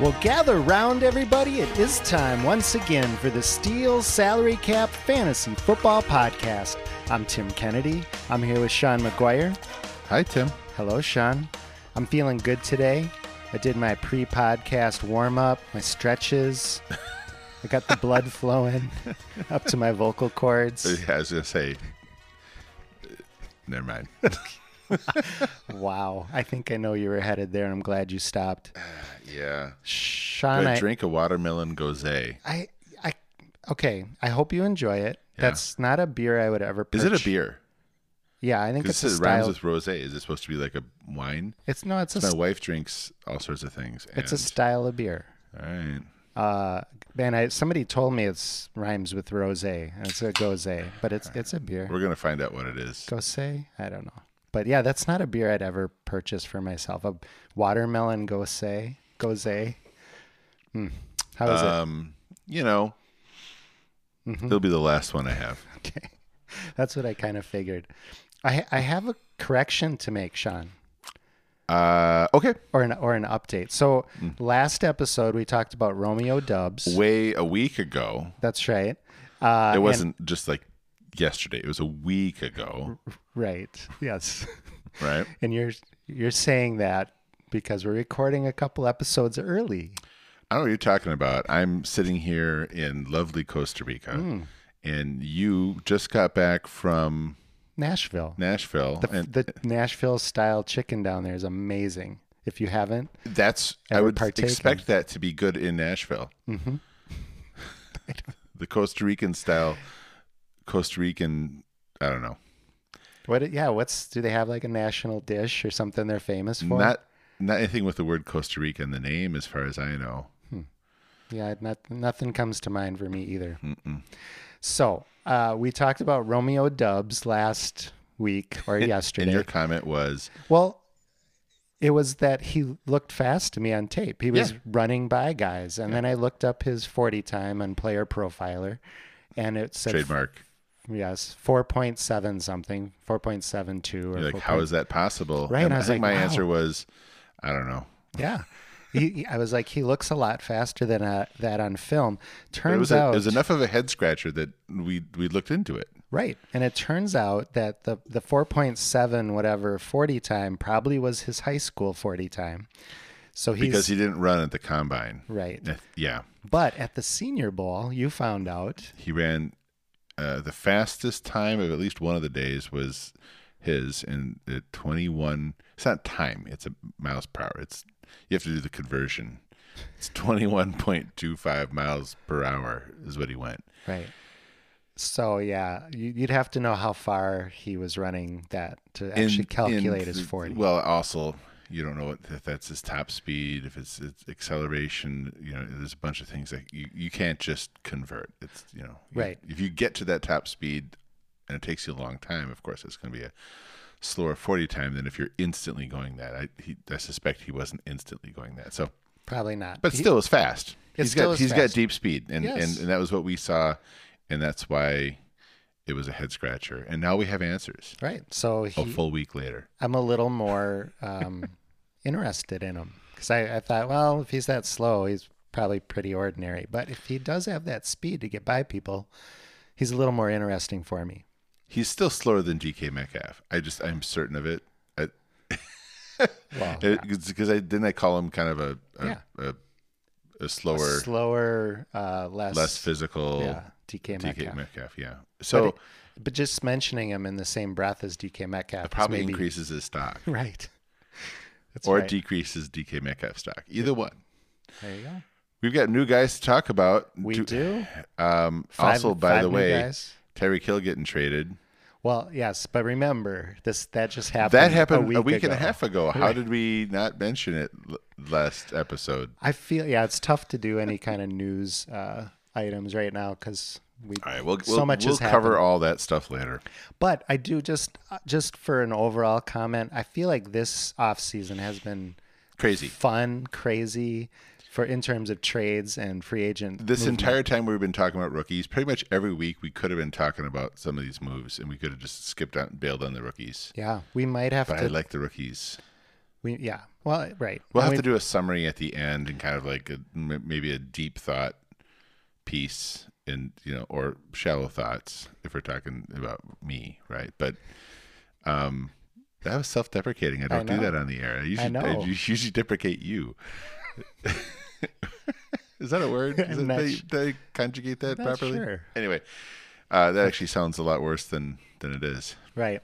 Well, gather round, everybody. It is time once again for the Steel Salary Cap Fantasy Football Podcast. I'm Tim Kennedy. I'm here with Sean McGuire. Hi, Tim. Hello, Sean. I'm feeling good today. I did my pre podcast warm up, my stretches. I got the blood flowing up to my vocal cords. I was going to say, never mind. Wow. I think I know you were headed there, and I'm glad you stopped. yeah. Sean, I, drink a watermelon gose. I, I, okay. I hope you enjoy it. That's not a beer I would ever. Is it a beer? Yeah, I think it's it rhymes with rose. Is it supposed to be like a wine? It's no, it's a My s- wife drinks all sorts of things. it's a style of beer. All right. Uh, man, I, somebody told me it's rhymes with rose, and it's a gose, but it's it's a beer. We're going to find out what it is. Gose, I don't know, but yeah, that's not a beer I'd ever purchase for myself. A watermelon gose, gose. Hmm. How is it? Um, you know, Mm-hmm. it'll be the last one I have. Okay, that's what I kind of figured. I I have a correction to make, Sean. Uh, okay. or an or an update. So Mm. last episode we talked about Romeo Doubs. Way a week ago. That's right. Uh, It wasn't just like yesterday. It was a week ago, right. Yes. right? and you're you're saying that because we're recording a couple episodes early. I don't know what you're talking about. I'm sitting here in lovely Costa Rica, Hmm. and you just got back from Nashville. Nashville, The, and the Nashville style chicken down there is amazing. If you haven't, that's I would partaken. expect that to be good in Nashville. Mm-hmm. the Costa Rican style, Costa Rican. I don't know. what? Yeah, what's do they have like a national dish or something they're famous for? Not not anything with the word Costa Rica in the name, as far as I know. Yeah, not, nothing comes to mind for me either. So uh, we talked about Romeo Doubs last week or yesterday. And your comment was, well, it was that he looked fast to me on tape. He was Yeah. running by guys, and then I looked up his forty time on Player Profiler, and it said trademark. Yes, four point seven something, four point seven two, or like, 4. how is that possible? Right, And I I think like, my wow. answer was, I don't know. yeah. He, I was like, he looks a lot faster than uh, that on film. Turns it was, out a, it was enough of a head scratcher that we we looked into it. Right. And it turns out that the, the 4.7 whatever 40 time probably was his high school 40 time. So he's because he didn't run at the combine. right. Uh, Yeah, But at the senior bowl, you found out he ran uh, the fastest time of at least one of the days was his in the 21. It's not time; it's a miles per hour. It's you have to do the conversion. It's 21.25 miles per hour is what he went. right. So yeah, you, you'd have to know how far he was running that to actually in calculate his 40. Well, also you don't know what, if that's his top speed, if it's, it's acceleration. You know, there's a bunch of things that you, you can't just convert. It's you know, you- Right. If you get to that top speed, and it takes you a long time, of course, it's going to be a slower 40 time than if you're instantly going that. I he, I suspect he wasn't instantly going that. So, Probably not. but He- still, it's fast. It He's got is he's got deep speed, and, Yes. and and that was what we saw, and that's why it was a head scratcher. And now we have answers. right. So A full week later. I'm a little more um, interested in him because I, I thought, well, if he's that slow, he's probably pretty ordinary. But if he does have that speed to get by people, he's a little more interesting for me. He's still slower than DK Metcalf. I just I'm certain of it. I, Well, because I didn't I call him kind of a a, Yeah. a, a slower, slower, uh, less, less physical yeah, DK DK Metcalf. Metcalf. Yeah. So it- But just mentioning him in the same breath as DK Metcalf probably maybe, increases his stock right. That's or right. decreases DK Metcalf stock. Either one. there you go. We've got new guys to talk about. We To- do. Um, Five- also, by the way, guys. Tyreek Hill getting traded. Well, yes, but remember this that just happened. That happened a week, a week and a half ago. How did we not mention it last episode? I feel yeah, it's tough to do any kind of news uh, items right now because we All right, we'll, so we'll, much we'll has cover happened. all that stuff later. But I do just uh, just for an overall comment, I feel like this off season has been Crazy. fun, crazy for in terms of trades and free agent. This movement. entire time we've been talking about rookies, pretty much every week we could have been talking about some of these moves, and we could have just skipped out and bailed on the rookies. yeah, we might have But to. I like the rookies. we yeah, well, right. We'll And have to do a summary at the end and kind of like a, maybe a deep thought piece, and you know, or shallow thoughts if we're talking about me, right? But um, that was self-deprecating. I don't do that on the air. I usually know. usually deprecate you. Is that a word? Is I'm it, not did, I, su- did I conjugate that properly? sure. Anyway, uh, that actually sounds a lot worse than than it is. Right.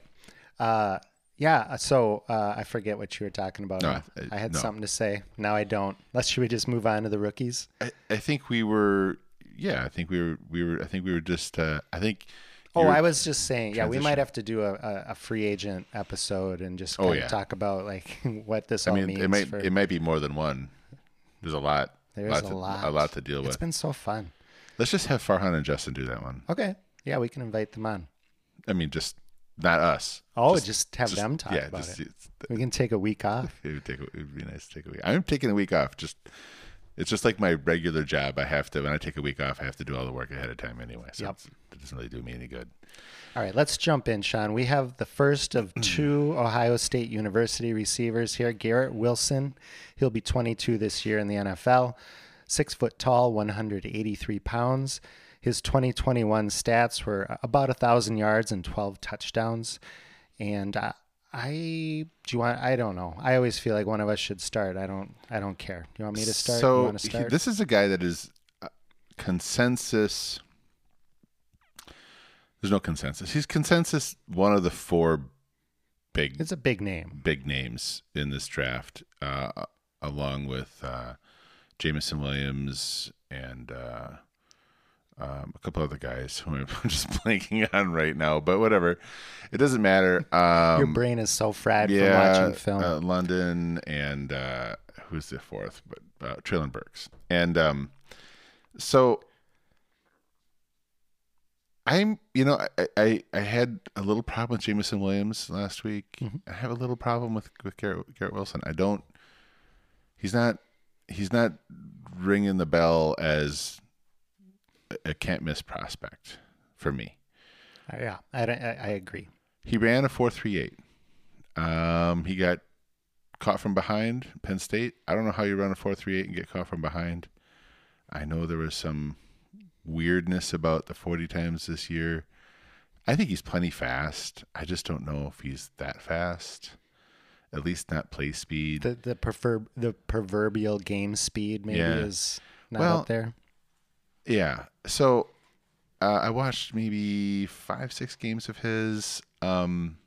Uh, yeah. So uh, I forget what you were talking about. No. I- I had no. something to say. Now I don't. Let's should we just move on to the rookies? I, I think we were. Yeah, I think we were. We were. I think we were just. Uh, I think. Oh, I was just saying. Yeah, we might have to do a, a, free agent episode and just Oh, kind yeah. of talk about like what this I all mean, means. it might for, it might be more than one. There's a lot. There's lot a to, lot. A lot to deal with. It's been so fun. Let's just have Farhan and Justin do that one. Okay. Yeah, we can invite them on. I mean, just not us. Oh, just, have Just- them talk yeah, about just, it. We can take a week off. it would take. It would be nice to take a week. I'm taking a week off. Just. It's just like my regular job. I have to when I take a week off, I have to do all the work ahead of time anyway. So Yep. it doesn't really do me any good. All right, let's jump in, Sean. We have the first of two Ohio State University receivers here. Garrett Wilson. He'll be 22 this year in the NFL. Six foot tall, 183 pounds. His 2021 stats were about a thousand yards and 12 touchdowns. And uh, I do you want? I don't know. I always feel like one of us should start. I don't. I don't care. Do you want me to start? So you want to he- start? this is a guy that is uh, consensus. There's no consensus. He's consensus one of the four big it's a big name. big names in this draft, uh, along with uh, Jameson Williams and uh, um, a couple other guys who I'm just blanking on right now. But whatever, it doesn't matter. Um, Your brain is so fried from yeah, watching film. Uh, London and uh, who's the fourth? But uh, Treylon Burks. And um, so I'm, you know, I, I I had a little problem with Jameson Williams last week. Mm-hmm. I have a little problem with with Garrett, Garrett Wilson. I don't. He's not. He's not ringing the bell as a- can't miss prospect for me. Uh, yeah, I, I, I agree. He ran a four three eight. Um, he got caught from behind Penn State. I don't know how you run a four three eight and get caught from behind. I know there was some weirdness about the forty times this year. I think he's plenty fast. I just don't know if he's that fast. At least not play speed. The the prefer the proverbial game speed maybe Yeah. is not Well, up there. Yeah. So uh, I watched maybe five, six games of his. Um,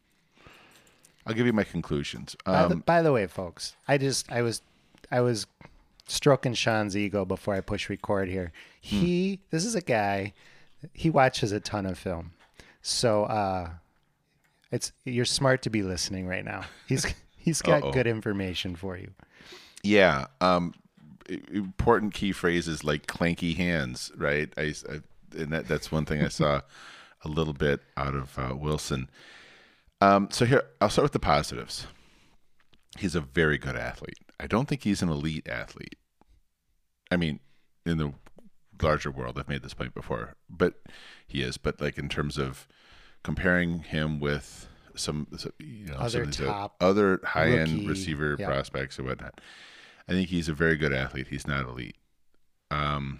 I'll give you my conclusions. by, the, Um, by the way, folks, I just I was I was stroking Sean's ego before I push record here. Hmm. He this is a guy he watches a ton of film. So uh it's you're smart to be listening right now. He's he's got Uh-oh. good information for you. yeah. Um, important key phrases like clanky hands, right? I, I and that that's one thing I saw a little bit out of uh, Wilson. Um, so here I'll start with the positives. He's a very good athlete. I don't think he's an elite athlete. I mean, in the larger world, I've made this point before, but he is. But like in terms of comparing him with some, you know, Other some of these top other high end receiver yeah. prospects or whatnot, I think he's a very good athlete. He's not elite. Um,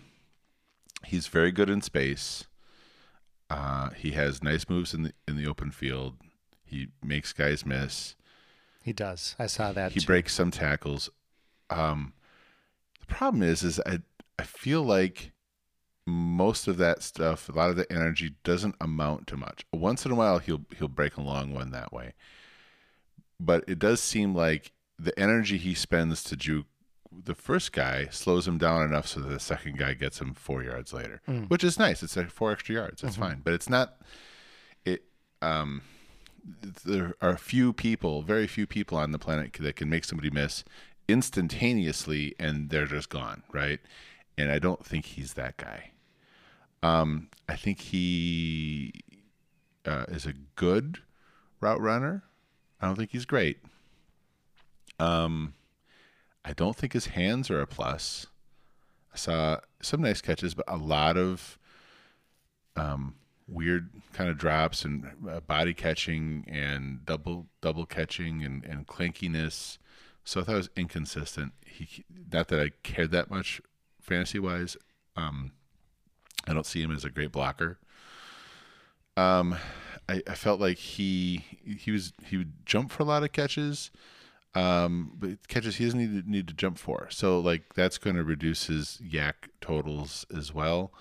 he's very good in space. Uh, he has nice moves in the in the open field. He makes guys miss. He does. I saw that. He too. breaks some tackles. Um, the problem is, is I I feel like most of that stuff, a lot of the energy doesn't amount to much. Once in a while, he'll he'll break a long one that way, but it does seem like the energy he spends to juke the first guy slows him down enough so that the second guy gets him four yards later, which is nice. It's like four extra yards. That's fine, but it's not. It. um, there are few people, very few people on the planet that can make somebody miss instantaneously and they're just gone, right? And I don't think he's that guy. Um, I think he uh, is a good route runner. I don't think he's great. Um, I don't think his hands are a plus. I saw some nice catches, but a lot of um, weird kind of drops and uh, body catching and double double catching and, and clankiness. So I thought it was inconsistent. He not that I cared that much fantasy wise. Um, I don't see him as a great blocker. Um, I, I felt like he he was he would jump for a lot of catches, um, but catches he doesn't need to need to jump for. So like that's going to reduce his YAC totals as well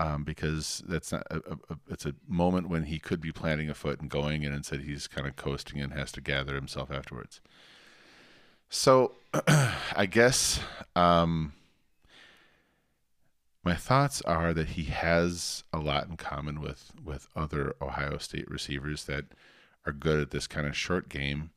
um, because that's not a, a, it's a moment when he could be planting a foot and going, and instead he's kind of coasting and has to gather himself afterwards. So, I guess um, my thoughts are that he has a lot in common with with other Ohio State receivers that are good at this kind of short game,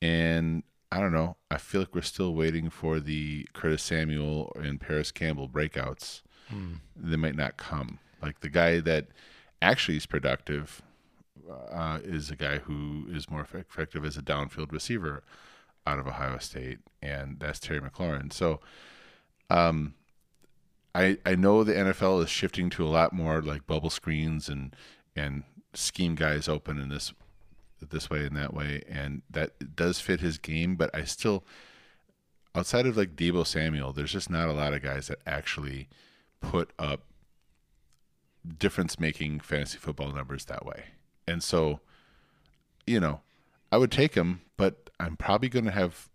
and I don't know. I feel like we're still waiting for the Curtis Samuel and Parris Campbell breakouts mm. they might not come. Like the guy that actually is productive uh, is a guy who is more effective as a downfield receiver out of Ohio State, and that's Terry McLaurin. So, um, I I know the NFL is shifting to a lot more like bubble screens and and scheme guys open in this this way and that way, and that does fit his game. But I still, outside of like Deebo Samuel, there's just not a lot of guys that actually put up difference making fantasy football numbers that way. And so, you know, I would take him, but I'm probably going to have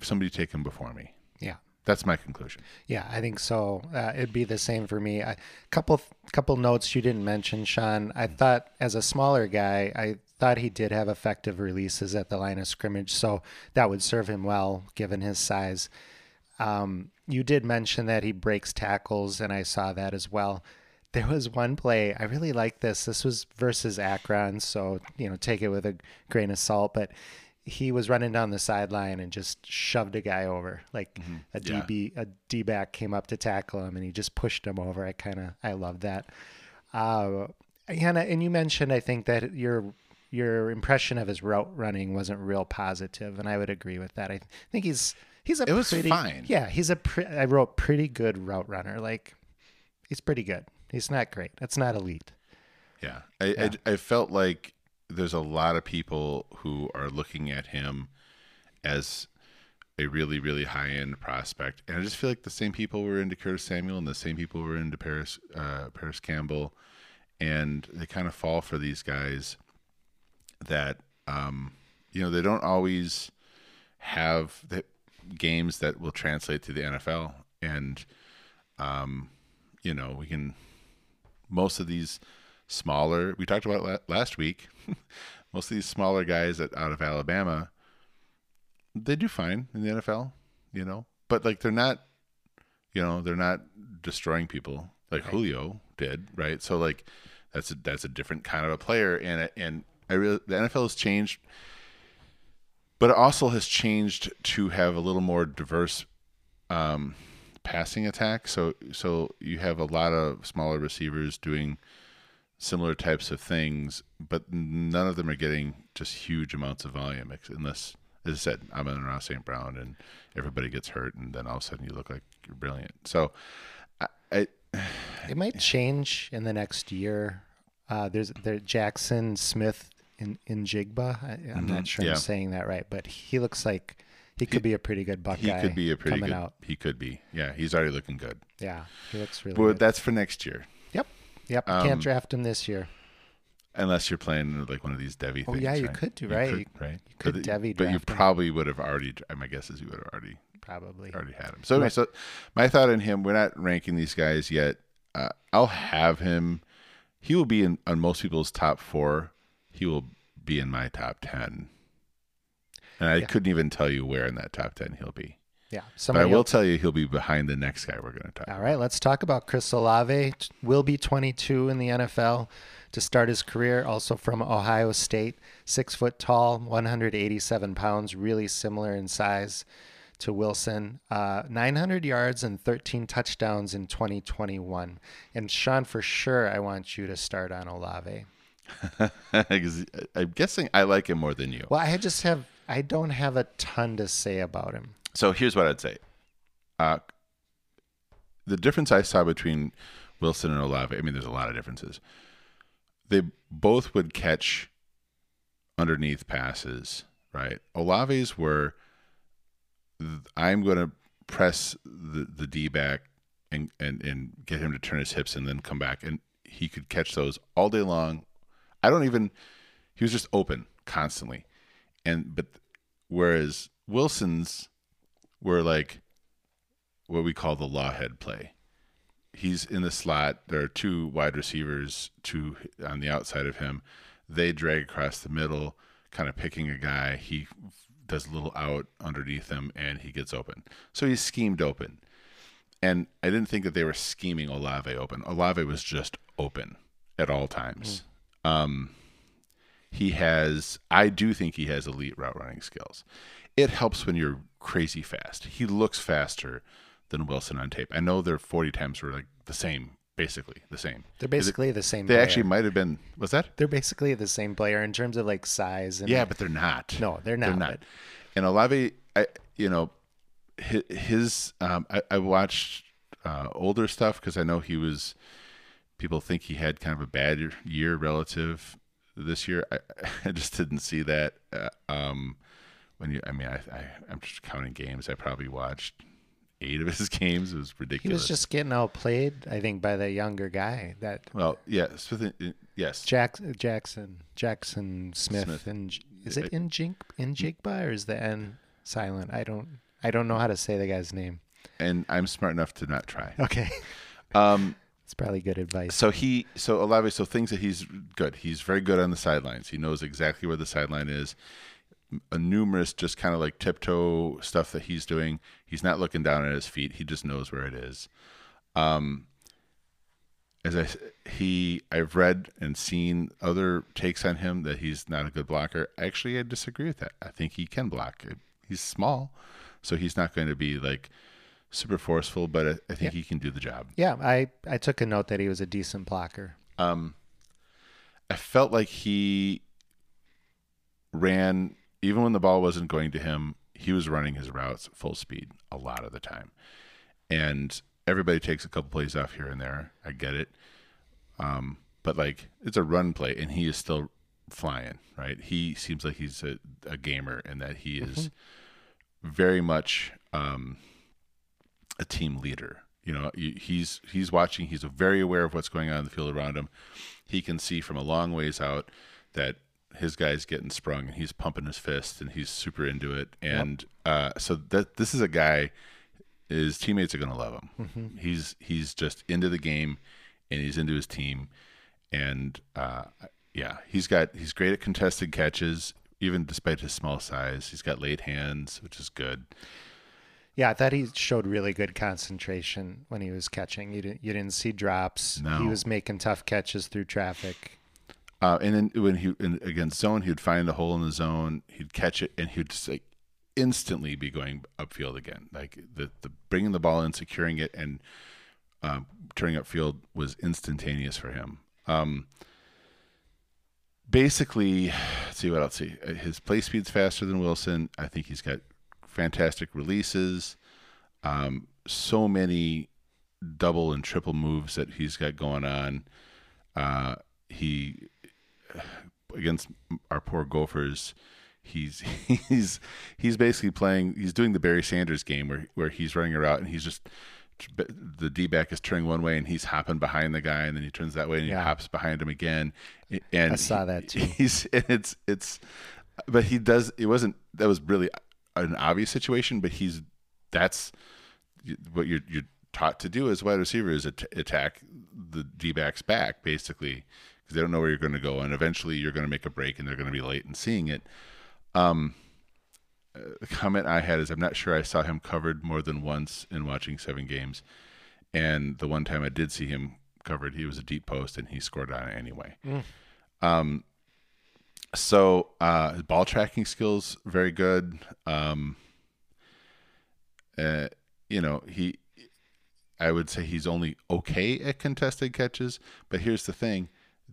somebody take him before me. Yeah. That's my conclusion. Yeah, I think so. Uh, it'd be the same for me. A couple couple notes you didn't mention, Sean. I thought as a smaller guy, I thought he did have effective releases at the line of scrimmage, so that would serve him well given his size. Um, you did mention that he breaks tackles, and I saw that as well. There was one play I really like this. This was versus Akron, so you know take it with a grain of salt. But he was running down the sideline and just shoved a guy over. Like mm-hmm. a DB, yeah. a D back came up to tackle him, and he just pushed him over. I kind of I love that. Uh, Hannah, and you mentioned I think that your your impression of his route running wasn't real positive, and I would agree with that. I think he's He's a it was pretty, fine. Yeah, he's a. Pre- I wrote pretty good route runner. Like, he's pretty good. He's not great. That's not elite. Yeah, I, yeah. I, I felt like there's a lot of people who are looking at him as a really really high end prospect, and I just feel like the same people were into Curtis Samuel and the same people were into Parris uh, Parris Campbell, and they kind of fall for these guys that um, you know they don't always have that games that will translate to the NFL. And, um, you know, we can, most of these smaller, we talked about last week, most of these smaller guys that out of Alabama, they do fine in the NFL, you know, but like they're not, you know, they're not destroying people like right. Julio did, right? So like that's a, that's a different kind of a player, and and I really the NFL has changed but it also has changed to have a little more diverse um, passing attack. So so you have a lot of smaller receivers doing similar types of things, but none of them are getting just huge amounts of volume unless as I said, Amon-Ra St. Brown and everybody gets hurt and then all of a sudden you look like you're brilliant. So I, I it might change in the next year. Uh, there's there Jaxon Smith in in Jigba. I, am mm-hmm. not sure yeah. I'm saying that right, but he looks like he could he, be a pretty good Buckeye. He could be a pretty good. Out. He could be. Yeah, he's already looking good. Yeah, he looks really. But good. that's for next year. Yep. Yep. Um, Can't draft him this year. Unless you're playing like one of these Devy oh, things. yeah, you right? could do right. You could, right. You could but, Devy, but you probably would have already. My guess is you would have already probably already had him. So, so my thought on him, we're not ranking these guys yet. Uh, I'll have him. He will be in on most people's top four. He will be in my top 10. And I yeah. couldn't even tell you where in that top 10 he'll be. Yeah. But I will else- tell you, he'll be behind the next guy we're going to talk. All right, let's talk about Chris Olave. Will be 22 in the NFL to start his career. Also from Ohio State, six foot tall, 187 pounds, really similar in size to Wilson. Uh, 900 yards and 13 touchdowns in 2021. And Sean, for sure, I want you to start on Olave. I'm guessing I like him more than you. Well, I just have, I don't have a ton to say about him. So here's what I'd say. Uh, the difference I saw between Wilson and Olave, I mean, there's a lot of differences. They both would catch underneath passes, right? Olave's were, I'm going to press the, the D back and, and, and get him to turn his hips and then come back. And he could catch those all day long. I don't even, he was just open constantly. And, but whereas Wilson's, were like what we call the lawhead play. He's in the slot. There are two wide receivers, two on the outside of him. They drag across the middle, kind of picking a guy. He does a little out underneath him, and he gets open. So he's schemed open. And I didn't think that they were scheming Olave open. Olave was just open at all times. Hmm. Um, he has, I do think he has elite route running skills. It helps when you're crazy fast. He looks faster than Wilson on tape. I know their 40 times were like the same, basically the same. They're basically the same They player. actually might have been, was that? They're basically the same player in terms of like size and Yeah, but they're not. No, they're not, They're not. but- And Olave, I, you know, his, his um, I, I watched uh, older stuff because I know he was. People think he had kind of a bad year- relative this year. I, I just didn't see that. Uh, um, when you, I mean, I, I, I'm just counting games. I probably watched eight of his games. It was ridiculous. He was just getting outplayed, I think, by the younger guy that well, yeah, Smith, yes, Jack, Jaxon Jaxon Smith, Smith. and is it in Jink in Jigba or is the N silent? I don't I don't know how to say the guy's name. and I'm smart enough to not try. Okay, Um, it's probably good advice. So he, so Olave, so things that he's good. He's very good on the sidelines. He knows exactly where the sideline is. A numerous, just kind of like tiptoe stuff that he's doing. He's not looking down at his feet. He just knows where it is. Um, as I he, I've read and seen other takes on him that he's not a good blocker. Actually, I disagree with that. I think he can block. He's small, so he's not going to be like super forceful, but I, I think he can do the job. yeah, I I took a note that he was a decent blocker. um, I felt like he ran even when the ball wasn't going to him. He was running his routes full speed a lot of the time, and everybody takes a couple plays off here and there. I get it, um, but like it's a run play, and he is still flying. Right? He seems like he's a, a gamer, and that he is very much um, a team leader. You know, he's he's watching. He's very aware of what's going on in the field around him. He can see from a long ways out that his guy's getting sprung, and he's pumping his fist, and he's super into it. And uh, so that this is a guy. His teammates are going to love him. He's he's just into the game, and he's into his team. And uh, yeah, he's got he's great at contested catches, even despite his small size. He's got late hands, which is good. Yeah, I thought he showed really good concentration when he was catching. You didn't you didn't see drops. No. He was making tough catches through traffic. Uh, and then when he in, against zone, he'd find a hole in the zone, he'd catch it, and he'd just like instantly be going upfield again. Like the the bringing the ball in, securing it, and um, turning upfield was instantaneous for him. Um, basically, let's see what else. See, uh, his play speed's faster than Wilson. I think he's got fantastic releases. Um, so many double and triple moves that he's got going on. Uh, he against our poor Gophers, he's he's he's basically playing. He's doing the Barry Sanders game where where he's running a route and he's just the D back is turning one way and he's hopping behind the guy and then he turns that way and Yeah. he hops behind him again. And I saw that too. He's and it's it's, but he does. It wasn't that was really an obvious situation, but he's that's what you're you're taught to do as wide receiver is at- attack the D backs back basically because they don't know where you're going to go and eventually you're going to make a break and they're going to be late in seeing it. Um, the comment I had is I'm not sure I saw him covered more than once in watching seven games, and the one time I did see him covered, he was a deep post and he scored on it anyway. Um, so uh, ball tracking skills very good. Um, uh, you know he, I would say he's only okay at contested catches, but here's the thing: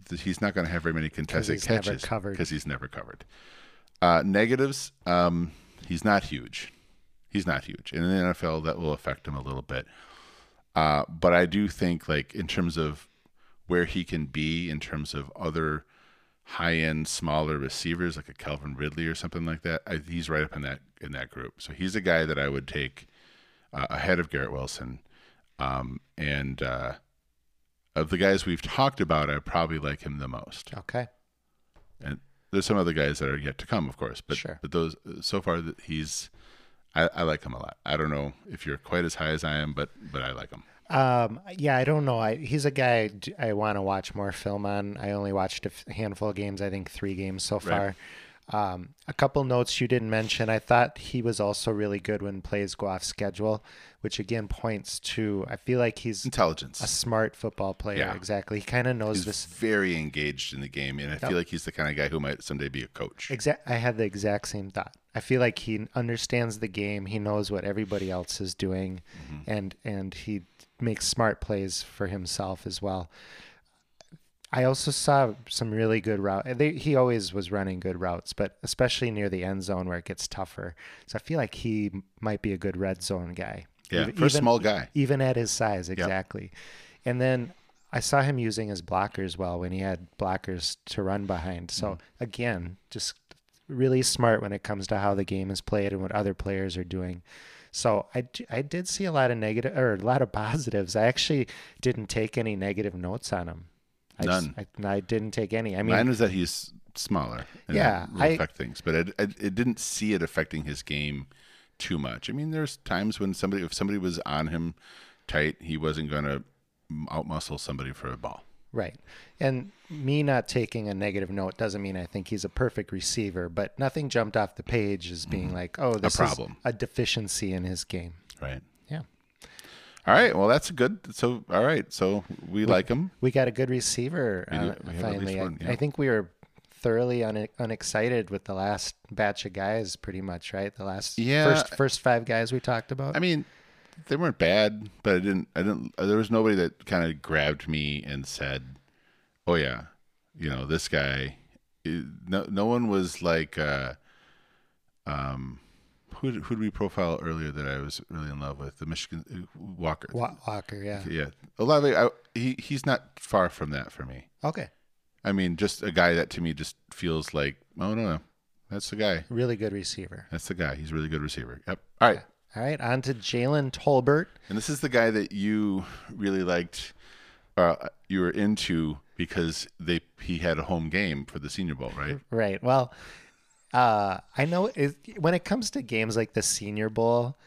he's not going to have very many contested he's catches because he's never covered. Uh, negatives: um, he's not huge. He's not huge. In the NFL, that will affect him a little bit. Uh, but I do think, like in terms of where he can be, in terms of other high-end, smaller receivers, like a Calvin Ridley or something like that, I, he's right up in that in that group. So he's a guy that I would take uh, ahead of Garrett Wilson. Um, and uh, of the guys we've talked about, I probably like him the most. Okay. And there's some other guys that are yet to come, of course. But Sure. but those so far that he's, I, I like him a lot. I don't know if you're quite as high as I am, but but I like him. Um, yeah, I don't know. I, he's a guy I want to watch more film on. I only watched a f- handful of games. I think three games so far. Um, a couple notes you didn't mention. I thought he was also really good when plays go off schedule, which again points to I feel like he's Intelligence. a smart football player. Yeah. Exactly. He kind of knows He's this. very engaged in the game, and I feel like he's the kind of guy who might someday be a coach. Exact. I had the exact same thought. I feel like he understands the game. He knows what everybody else is doing, Mm-hmm. and and he makes smart plays for himself as well. I also saw some really good route. They, he always was running good routes, but especially near the end zone where it gets tougher. So I feel like he might be a good red zone guy. Yeah, Even- for a small guy. even at his size, exactly. And then I saw him using his blockers well when he had blockers to run behind. So Mm-hmm. again, just really smart when it comes to how the game is played and what other players are doing. So I, I did see a lot of negative or a lot of positives. I actually didn't take any negative notes on him. I just- None. I, I didn't take any. I mean, Mine was that he's smaller. And Yeah, I- affect things, but it, it, it didn't see it affecting his game too much. I mean, there's times when somebody, if somebody was on him tight, he wasn't going to outmuscle somebody for a ball. Right. And me not taking a negative note doesn't mean I think he's a perfect receiver, but nothing jumped off the page as being like, oh, this problem. is a deficiency in his game. Right. Yeah. All right. Well, that's good. So, all right. So we like him. We got a good receiver We uh, we have at least finally. I, one, yeah. I think we were thoroughly un- unexcited with the last batch of guys, pretty much, right? The last Yeah. first first five guys we talked about. I mean, they weren't bad, but I didn't. I didn't. There was nobody that kind of grabbed me and said, "Oh yeah, you know this guy." It- No, no one was like, uh, um, who did- who did we profile earlier that I was really in love with? The Michigan uh, Walker. Walker, yeah. Yeah, a lot of I, he he's not far from that for me. Okay. I mean, just a guy that to me just feels like, oh no, no, that's the guy. Really good receiver. That's the guy. He's a really good receiver. Yep. All right. All right, on to Jalen Tolbert. And this is the guy that you really liked, uh, you were into because they he had a home game for the Senior Bowl, right? Right. Well, uh, I know it, when it comes to games like the Senior Bowl,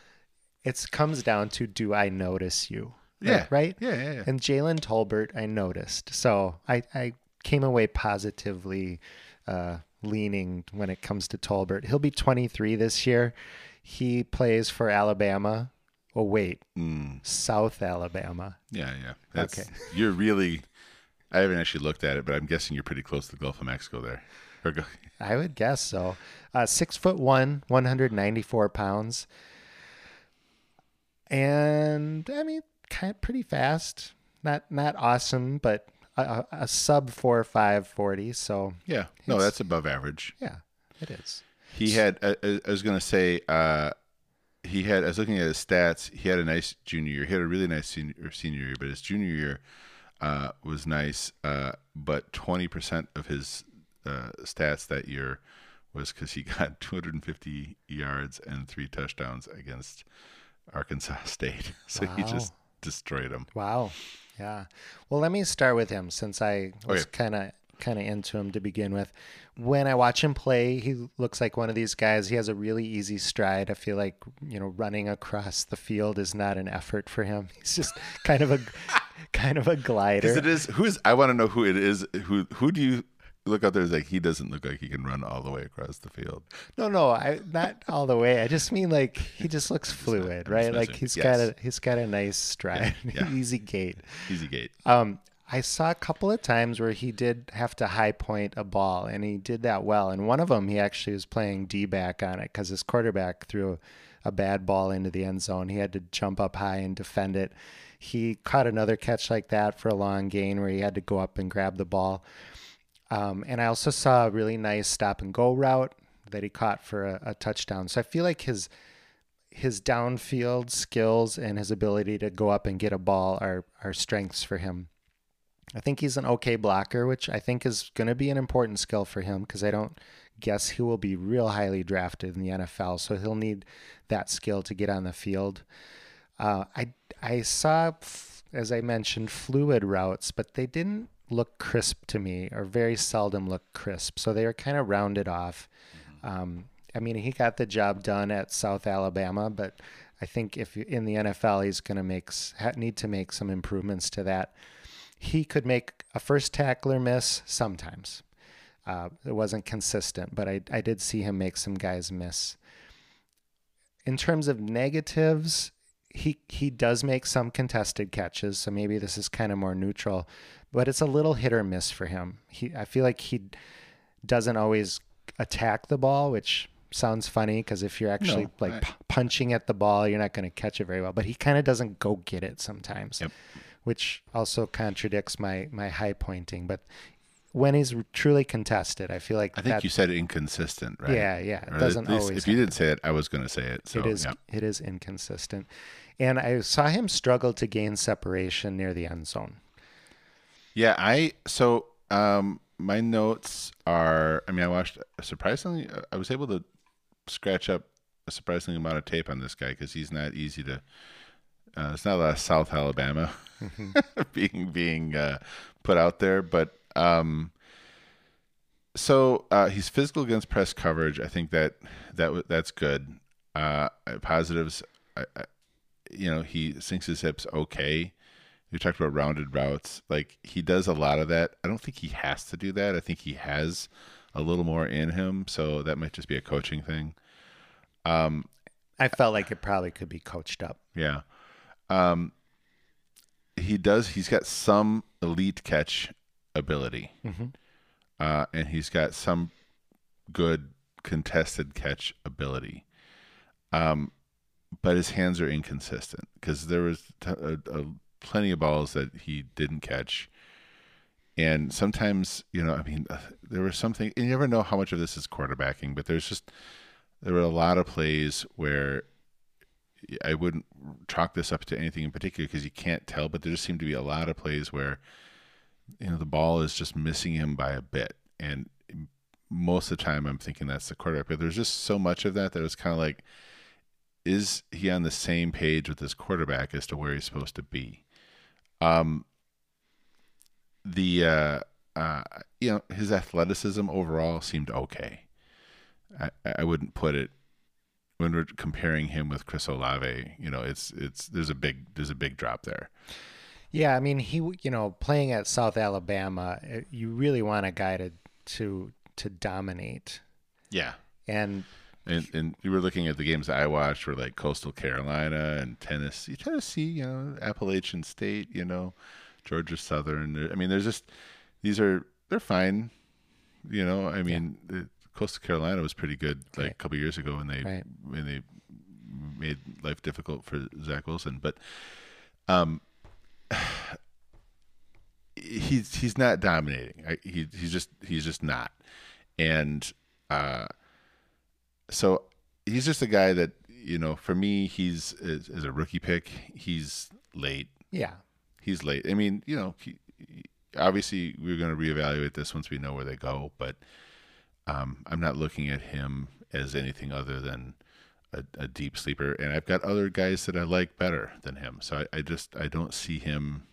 it comes down to do I notice you? Yeah. Right? Yeah, yeah, yeah. And Jalen Tolbert, I noticed. So I, I came away positively uh, leaning when it comes to Tolbert. He'll be 23 this year. He plays for Alabama. Oh, wait. South Alabama. Yeah, yeah. That's Okay. you're really. I haven't actually looked at it, but I'm guessing you're pretty close to the Gulf of Mexico there. I would guess so. Uh, six foot one, 194 pounds. And I mean, kind of pretty fast. Not not awesome, but a, a, sub four five forty. So yeah, no, that's above average. yeah, it is. He had. I, I I was gonna say. Uh, he had. I was looking at his stats. He had a nice junior year. He had a really nice senior senior year, but his junior year uh, was nice. Uh, but twenty percent of his uh, stats that year was because he got 250 yards and three touchdowns against Arkansas State. So he just destroyed him. Wow. Yeah. Well, let me start with him since I was Okay. kind of kind of into him to begin with. When I watch him play, he looks like one of these guys. He has a really easy stride. I feel like, you know, running across the field is not an effort for him. He's just kind of a kind of a glider. Because it is who is I want to know who it is. Who who do you look out there. It's like he doesn't look like he can run all the way across the field. No, no, I not all the way. I just mean like he just looks fluid, I'm right? Like he's yes. got a he's got a nice stride, Yeah, yeah. easy gait. Easy gait. Um, I saw a couple of times where he did have to high point a ball, and he did that well. And one of them, he actually was playing D back on it because his quarterback threw a bad ball into the end zone. He had to jump up high and defend it. He caught another catch like that for a long gain where he had to go up and grab the ball. Um, and I also saw a really nice stop and go route that he caught for a, a touchdown. So I feel like his his downfield skills and his ability to go up and get a ball are are strengths for him. I think he's an okay blocker, which I think is going to be an important skill for him because I don't guess he will be real highly drafted in the NFL. So he'll need that skill to get on the field. Uh, I I saw, as I mentioned, fluid routes, but they didn't look crisp to me, or very seldom look crisp. So they were kind of rounded off. Um, I mean, he got the job done at South Alabama, but I think if in the NFL, he's going to make need to make some improvements to that. He could make a first tackler miss sometimes. Uh, it wasn't consistent, but I, I did see him make some guys miss. In terms of negatives, he he does make some contested catches, so maybe this is kind of more neutral, but it's a little hit or miss for him. He I feel like he doesn't always attack the ball, which sounds funny because if you're actually No, like I- p- punching at the ball, you're not going to catch it very well. But he kind of doesn't go get it sometimes, Yep. which also contradicts my my high pointing. But when he's truly contested, I feel like I think that you said inconsistent, right? Yeah, yeah, it Or doesn't least always If you didn't say it, I was going to say it. So it is yeah. it is inconsistent. And I saw him struggle to gain separation near the end zone. Yeah, I so um my notes are I mean I watched surprisingly I was able to scratch up a surprising amount of tape on this guy cuz he's not easy to uh, it's not a lot of South Alabama being being uh, put out there but um so uh, he's physical against press coverage. I think that that that's good. Uh positives I, I, you know he sinks his hips okay you talked about rounded routes. Like he does a lot of that. I don't think he has to do that. I think he has a little more in him. So that might just be a coaching thing. Um, I felt like it probably could be coached up. yeah. Um, he does. He's got some elite catch ability, Mhm. uh, and he's got some good contested catch ability. Um, but his hands are inconsistent because there was t- a, a, plenty of balls that he didn't catch. And sometimes, you know, I mean, uh, there was something, and you never know how much of this is quarterbacking, but there's just, there were a lot of plays where I wouldn't chalk this up to anything in particular because you can't tell, but there just seemed to be a lot of plays where, you know, the ball is just missing him by a bit. And most of the time I'm thinking that's the quarterback, but there's just so much of that that was kind of like, is he on the same page with his quarterback as to where he's supposed to be? Um, the, uh, uh, you know, his athleticism overall seemed okay. I, I wouldn't put it when we're comparing him with Chris Olave, you know, it's it's there's a big there's a big drop there. Yeah, I mean, he you know playing at South Alabama, uh, you really want a guy to to to dominate, Yeah. and And and we were looking at the games I watched were like Coastal Carolina and Tennessee, Tennessee, you know, Appalachian State, you know, Georgia Southern. I mean, there's just these are they're fine, you know. I mean, the, Coastal Carolina was pretty good like Right. a couple years ago when they Right. when they made life difficult for Zach Wilson, but um, he's he's not dominating. I, he he's just he's just not, and uh, so he's just a guy that you know. For me, he's is, is a rookie pick. He's late. yeah, He's late. I mean, you know, he, he- obviously we're going to reevaluate this once we know where they go, but um, I'm not looking at him as anything other than a, a deep sleeper. And I've got other guys that I like better than him. So I, I just I don't see him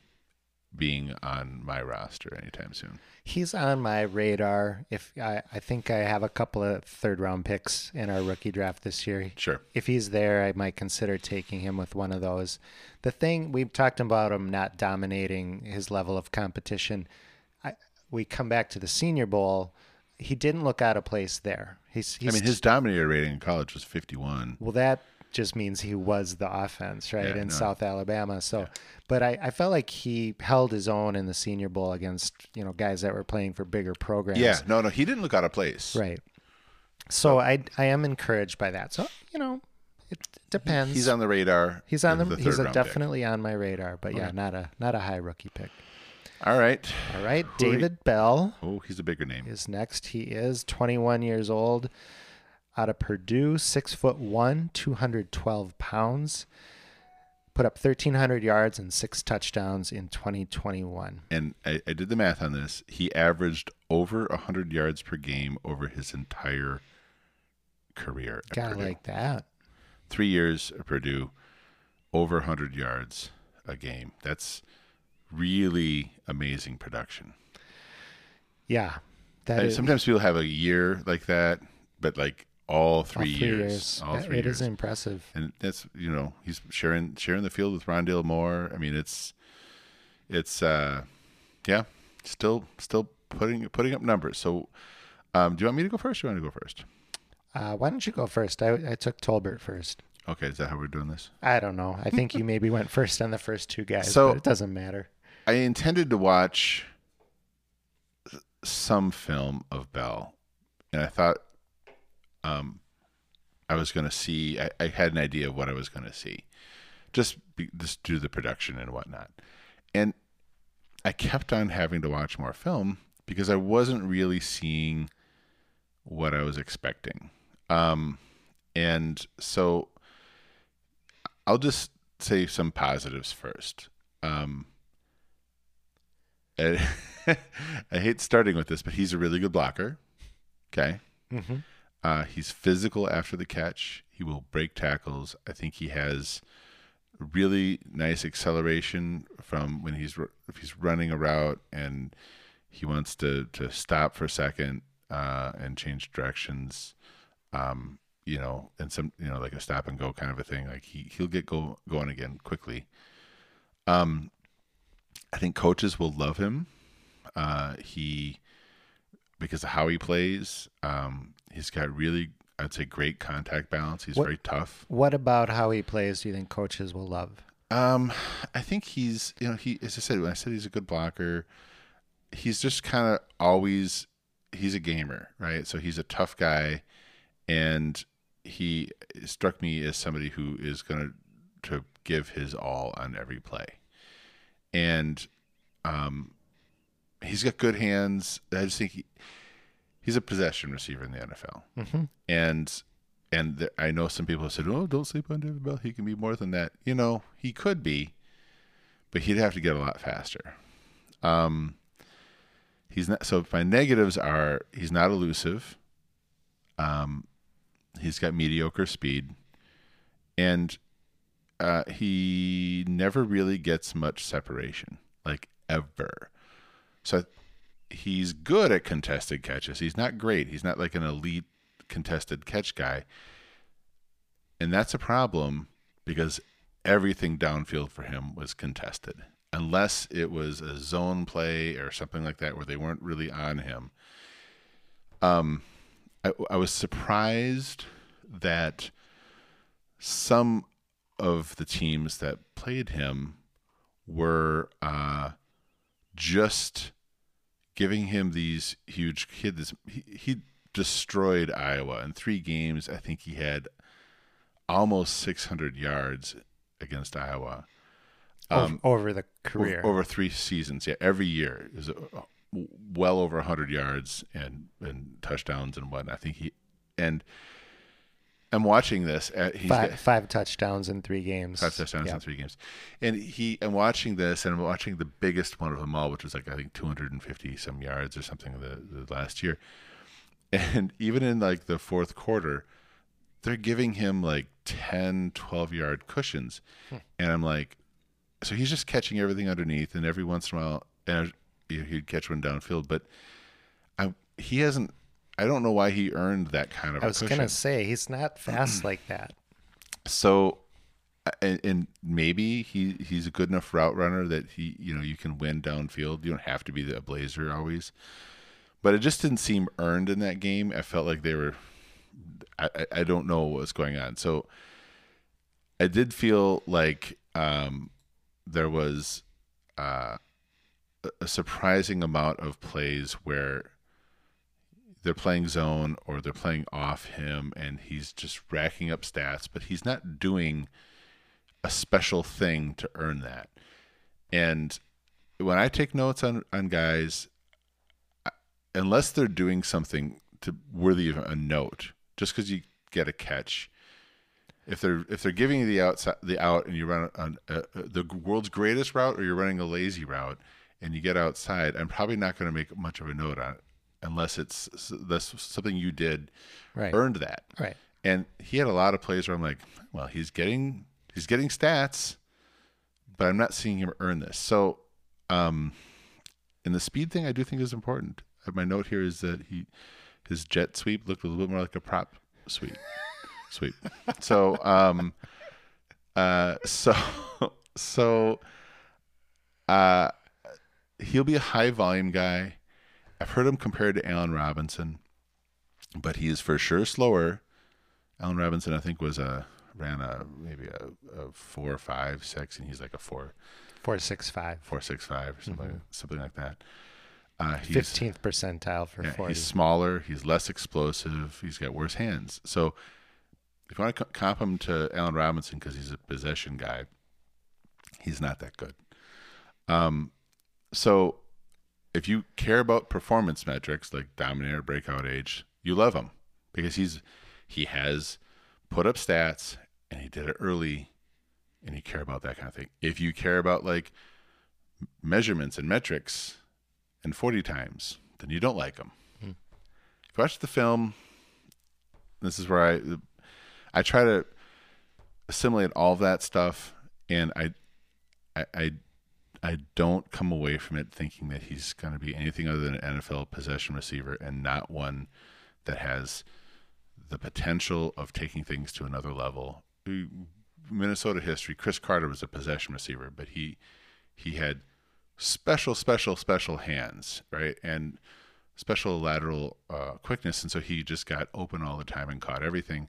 being on my roster anytime soon. he's on my radar. If I I think I have a couple of third round picks in our rookie draft this year. Sure. if he's there, I might consider taking him with one of those. The thing we've talked about him not dominating his level of competition. I, we come back to the Senior Bowl, he didn't look out of place there. He's, he's I mean, his dominator rating in college was 51. well, that just means he was the offense, right, Yeah, in no. South Alabama. So, but I, I felt like he held his own in the Senior Bowl against you know guys that were playing for bigger programs. Yeah, no, no, he didn't look out of place. right. So I I am encouraged by that. So you know, it depends. He's on the radar. He's on the, the he's round pick. definitely on my radar, but yeah, not a not a high rookie pick. All right. All right, David Bell Oh, he's a bigger name. is next. He is 21 years old, out of Purdue, six foot one, 212 pounds. Put up 1,300 yards and six touchdowns in 2021. And I, I did the math on this. He averaged over 100 yards per game over his entire career. at Gotta Purdue. like that. Three years at Purdue, over 100 yards a game. That's really amazing production. Yeah, that Uh, is Sometimes people have a year like that, but like all all three, years, all That- three It years. is impressive. and that's you know he's sharing sharing the field with Rondale Moore. I mean, it's it's uh yeah, still still putting putting up numbers. So, um, do you want me to go first? or do you want to go first? Uh, why don't you go first? I, I took Tolbert first. Okay, is that how we're doing this? I don't know. I think you maybe went first on the first two guys, So- but it doesn't matter. I intended to watch some film of Bell, and I thought um, I was going to see. I, I had an idea of what I was going to see, just be, just do the production and whatnot, and I kept on having to watch more film because I wasn't really seeing what I was expecting, um, and so I'll just say some positives first. Um, and I hate starting with this, but he's a really good blocker. Okay. Mm-hmm. Uh, he's physical after the catch. He will break tackles. I think he has really nice acceleration from when he's if he's running a route and he wants to to stop for a second uh, and change directions. Um, you know, and some you know like a stop and go kind of a thing. Like he he'll get go going again quickly. Um, I think coaches will love him. Uh, he because of how he plays. Um, he's got really, I'd say, great contact balance. He's What- very tough. What about how he plays do you think coaches will love? Um, I think he's, you know, he, as I said, when I said he's a good blocker, he's just kind of always, he's a gamer, right? So he's a tough guy, and he struck me as somebody who is going to to give his all on every play, and um, he's got good hands. I just think he, he's a possession receiver in the NFL Mm-hmm. and and th- I know some people have said, "Oh, don't sleep on David Bell. He can be more than that." You know, he could be, but he'd have to get a lot faster. Um, he's not. So my negatives are he's not elusive. Um, he's got mediocre speed, and uh, he never really gets much separation, like ever. So he's good at contested catches. He's not great. He's not like an elite contested catch guy. And that's a problem because everything downfield for him was contested. Unless it was a zone play or something like that where they weren't really on him. Um I, I was surprised that some of the teams that played him were uh just giving him these huge had this he, he destroyed Iowa in three games. I think he had almost 600 yards against Iowa um, over the career. over three seasons. Yeah, every year it was uh, well over 100 yards and and touchdowns and whatnot. I think he and I'm watching this. Uh, he's five, got- five touchdowns in three games. Five touchdowns Yeah. in three games. And he, I'm watching this, and I'm watching the biggest one of them all, which was like I think 250 some yards or something the, the last year. And even in like the fourth quarter, they're giving him like 10, 12 yard cushions, and I'm like, so he's just catching everything underneath, and every once in a while, and he'd catch one downfield, but I, he hasn't. I don't know why he earned that kind of. I was cushion. gonna say he's not fast like that. So and, and maybe he he's a good enough route runner that he you know you can win downfield. You don't have to be the blazer always, but it just didn't seem earned in that game. I felt like they were. I I- don't know what was going on. So I did feel like um, there was uh, a surprising amount of plays where they're playing zone or they're playing off him and he's just racking up stats, but he's not doing a special thing to earn that. And when I take notes on, on guys, unless they're doing something to worthy of a note, just because you get a catch, if they're if they're giving you the outside the out and you run on uh, uh, the world's greatest route or you're running a lazy route and you get outside, I'm probably not going to make much of a note on it unless it's that's something you did Right. earned that. Right. And he had a lot of plays where I'm like, well, he's getting he's getting stats, but I'm not seeing him earn this. So, um, and the speed thing I do think is important. Uh, My note here is that he his jet sweep looked a little bit more like a prop sweep. sweep. So, um, uh, so, so, uh, he'll be a high volume guy. I've heard him compared to Allen Robinson, but he is for sure slower. Allen Robinson, I think, was a ran a maybe a, a four, five, six, and he's like a four, Four six five. four, six, five, or something, something like that. Uh, Fifteenth percentile for yeah, forty. he's smaller. He's less explosive. He's got worse hands. So if you want to comp him to Allen Robinson because he's a possession guy, he's not that good. Um, so if you care about performance metrics like dominator, breakout age, you love him because he's he has put up stats and he did it early, and you care about that kind of thing. If you care about like measurements and metrics and 40 times, then you don't like him. Hmm. If you watch the film, this is where I I try to assimilate all of that stuff, and I I I, I don't come away from it thinking that he's going to be anything other than an NFL possession receiver and not one that has the potential of taking things to another level. Minnesota history, Cris Carter was a possession receiver, but he he had special, special, special hands, right? And special lateral uh, quickness. And so he just got open all the time and caught everything.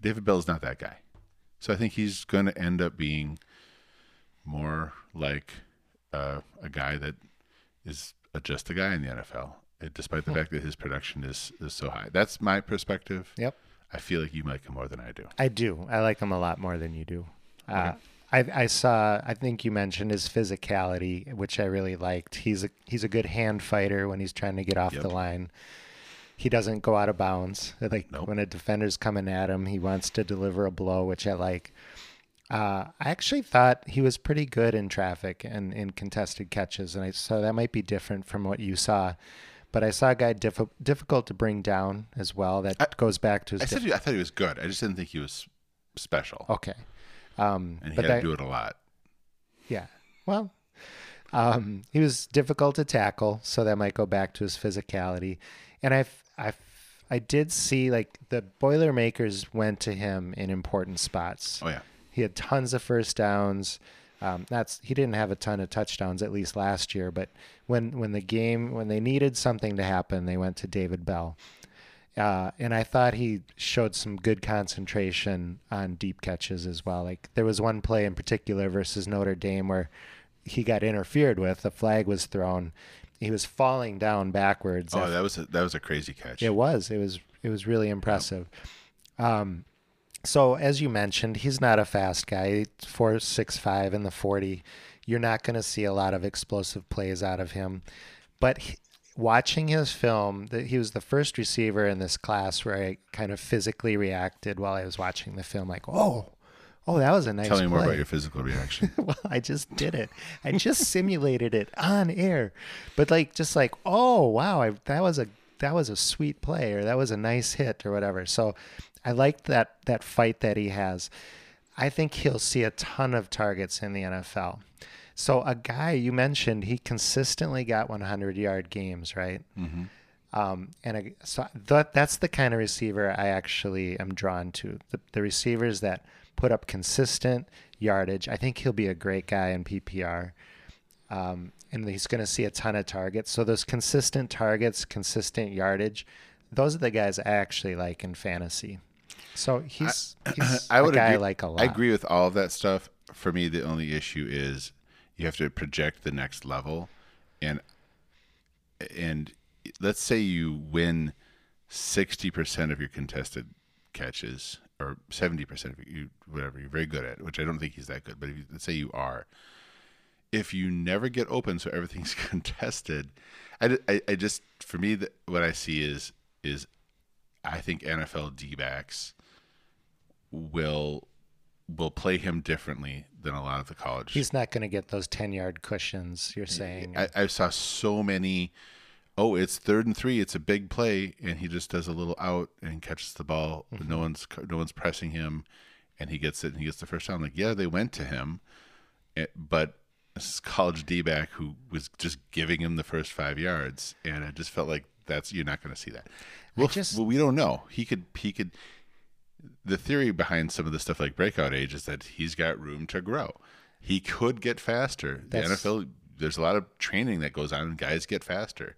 David Bell's not that guy. So I think he's going to end up being more like uh, a guy that is uh, just a guy in the NFL, uh, despite the fact that his production is, is so high. That's my perspective. Yep. I feel like you like him more than I do. I do. I like him a lot more than you do. Uh, I, I saw. I think you mentioned his physicality, which I really liked. He's a he's a good hand fighter when he's trying to get off Yep. the line. He doesn't go out of bounds. Like Nope. when a defender's coming at him, he wants to deliver a blow, which I like. Uh, I actually thought he was pretty good in traffic and in contested catches, and I so that might be different from what you saw. But I saw a guy diffi- difficult to bring down as well. That goes back to his I said I thought he was good. I just didn't think he was special, Okay. Um, and he had that, to do it a lot. yeah. Well, um, he was difficult to tackle, so that might go back to his physicality. And I, I, I did see like the Boilermakers went to him in important spots. Oh yeah, He had tons of first downs. Um, that's he didn't have a ton of touchdowns at least last year, but when when the game when they needed something to happen, they went to David Bell. Uh, and I thought he showed some good concentration on deep catches as well. Like there was one play in particular versus Notre Dame where he got interfered with. The flag was thrown. He was falling down backwards. oh after- that was a, that was a crazy catch. it was. It was. It was really impressive. Um, so as you mentioned, he's not a fast guy. Four six five in the forty. You're not going to see a lot of explosive plays out of him. But he- watching his film, that he was the first receiver in this class where I kind of physically reacted while I was watching the film, like, oh, oh, that was a nice. Tell me more about your physical reaction. well, I just did it. I just simulated it on air. But like just like, oh wow, I, that was a that was a sweet play or that was a nice hit or whatever. So I like that that fight that he has. I think he'll see a ton of targets in the NFL. So a guy you mentioned, he consistently got 100 yard games, right? Um, and I, so that that's the kind of receiver I actually am drawn to. The, the receivers that put up consistent yardage. I think he'll be a great guy in PPR. Um, and he's going to see a ton of targets. So those consistent targets, consistent yardage, those are the guys I actually like in fantasy. So he's, he's I would a guy agree, like a lot. I agree with all of that stuff. For me, the only issue is you have to project the next level, and and let's say you win sixty percent of your contested catches or seventy percent of you whatever you're very good at, which I don't think he's that good, but if you, let's say you are. If you never get open, so everything's contested, I, I, I just for me the, what I see is is I think NFL D backs will will play him differently than a lot of the college. He's not going to get those 10 yard cushions, you're saying. I, I saw so many. Oh, it's third and three. It's a big play, and he just does a little out and catches the ball. Mm-hmm. No one's no one's pressing him, and he gets it and he gets the first down. Like yeah, they went to him, eh, but this is college D back who was just giving him the first five yards, and I just felt like that's you're not going to see that. Well, just- well, we don't know. He could he could. The theory behind some of the stuff like breakout age is that he's got room to grow. He could get faster. The NFL, there's a lot of training that goes on, and guys get faster.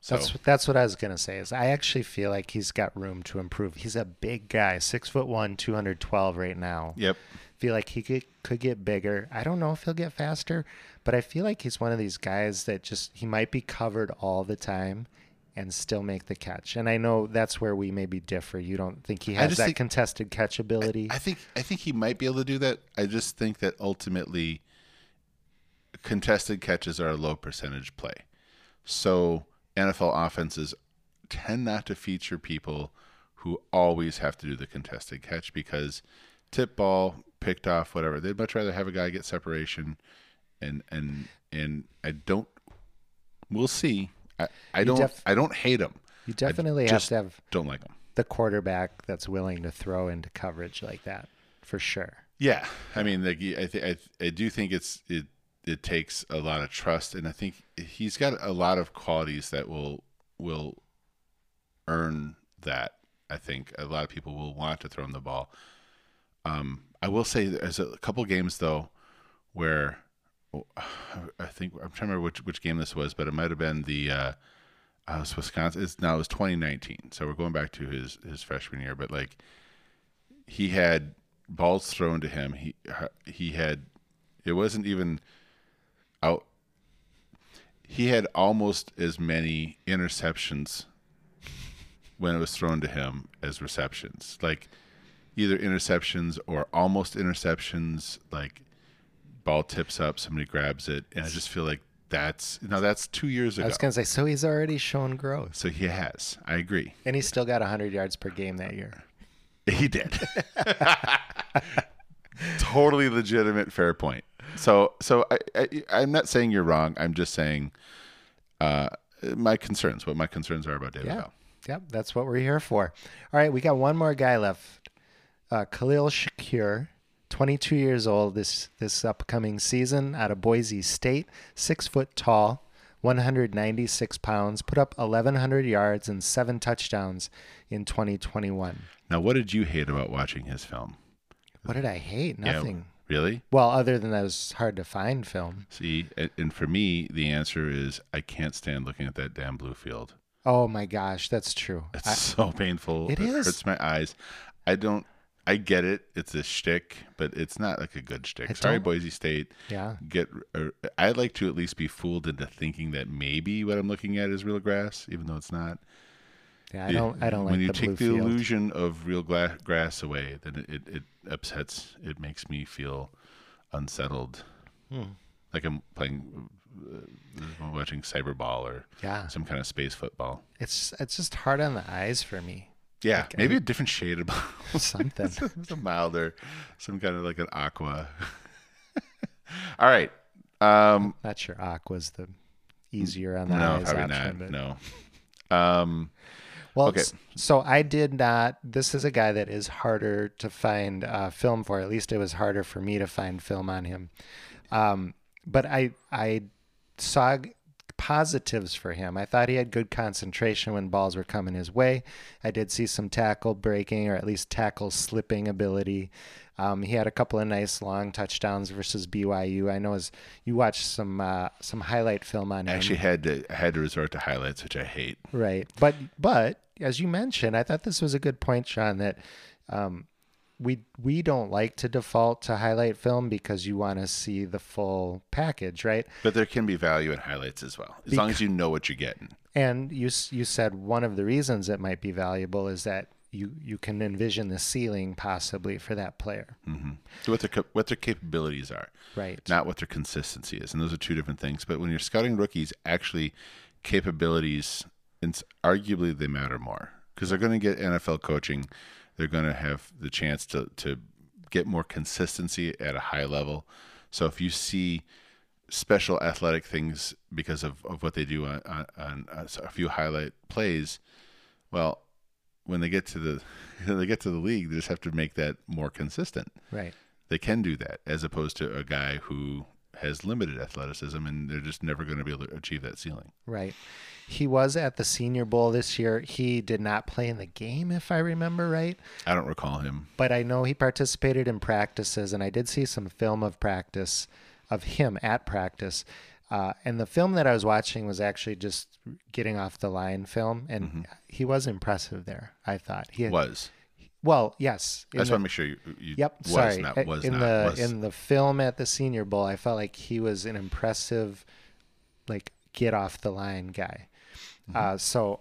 So That's that's what I was gonna say. Is I actually feel like he's got room to improve. He's a big guy, six foot one, two hundred twelve right now. yep, Feel like he could could get bigger. I don't know if he'll get faster, but I feel like he's one of these guys that just he might be covered all the time and still make the catch. And I know that's where we maybe differ. You don't think he has that think- contested catch ability. I think I think he might be able to do that. I just think that ultimately, contested catches are a low percentage play. So NFL offenses tend not to feature people who always have to do the contested catch because tip ball, picked off, whatever. They'd much rather have a guy get separation, and and and I don't. We'll see. I, I don't. def- I don't hate him. you definitely have just to have Don't like him. the quarterback that's willing to throw into coverage like that for sure. Yeah, I mean, like I, th- I, I do think it's it it takes a lot of trust, and I think he's got a lot of qualities that will will earn that. I think a lot of people will want to throw him the ball. Um, I will say there's a couple games though where I think I'm trying to remember which which game this was, but it might have been the uh, uh, Wisconsin. It's now it was 2019, so we're going back to his his freshman year. But like he had balls thrown to him. He he had it wasn't even out. He had almost as many interceptions when it was thrown to him as receptions. Like either interceptions or almost interceptions. Like ball tips up, somebody grabs it, and I just feel like that's no, that's two years ago. I was gonna say, so he's already shown growth, so he has. I agree. and he's still got 100 yards per game that year. He did. totally legitimate, fair point. So, so I, I, I'm not saying you're wrong. I'm just saying uh, my concerns. What my concerns are about David Yeah. Bell. Yep, that's what we're here for. All right, we got one more guy left. Uh, Khalil Shakir, 22 years old this this upcoming season out of Boise State, six foot tall, 196 pounds, put up 1,100 yards and seven touchdowns in 2021. Now, what did you hate about watching his film? What did I hate? Nothing. Yeah, really? Well, other than that it was hard to find film. See, and, for me, the answer is I can't stand looking at that damn blue field. Oh my gosh, that's true. It's I- so painful. It is. hurts my eyes. I don't. I get it. It's a shtick, but it's not like a good shtick. I Sorry, Boise State. yeah. Get. Or, I'd like to at least be fooled into thinking that maybe what I'm looking at is real grass, even though it's not. Yeah, I don't I don't like when you the take the field. illusion of real gla- grass away, then it, it, it upsets. It makes me feel unsettled, Hmm. like I'm playing, uh, watching cyberball or Yeah. some kind of space football. It's it's just hard on the eyes for me. Yeah, Like, maybe I- a different shade of Something. some milder, some kind of like an aqua. All right. Um, Not sure Aqua's the easier on the no, eyes probably option, not. but No. Um, well, Okay. so I did not. This is a guy that is harder to find uh, film for. At least it was harder for me to find film on him. Um, but I I saw positives for him. I thought he had good concentration when balls were coming his way. I did see some tackle breaking or at least tackle slipping ability. Um, he had a couple of nice long touchdowns versus BYU. I know as you watched some uh, some highlight film on I him. actually had to I had to resort to highlights, which I hate. Right. But but as you mentioned, I thought this was a good point, Sean, that um, we we don't like to default to highlight film because you want to see the full package, right? But there can be value in highlights as well, as long as you know what you're getting. And you you said one of the reasons it might be valuable is that you you can envision the ceiling possibly for that player. Mm-hmm. So what their what their capabilities are, Right. not what their consistency is, and those are two different things. But when you're scouting rookies, actually, capabilities, it's arguably they matter more because they're going to get NFL coaching. They're going to have the chance to to get more consistency at a high level. So if you see special athletic things because of, of what they do on, on, on uh, a few highlight plays, well, when they get to the when they get to the league, they just have to make that more consistent Right. they can do that as opposed to a guy who has limited athleticism and they're just never going to be able to achieve that ceiling. Right. He was at the Senior Bowl this year. He did not play in the game, if I remember right. I don't recall him. but I know he participated in practices, and I did see some film of practice of him at practice. Uh, and the film that I was watching was actually just getting off the line film, and he was impressive there. I thought he had, Was well, yes. I just the- want to make sure you, you Yep. was sorry. not was in not the was. in the film at the Senior Bowl, I felt like he was an impressive, like get off the line guy. Mm-hmm. Uh, so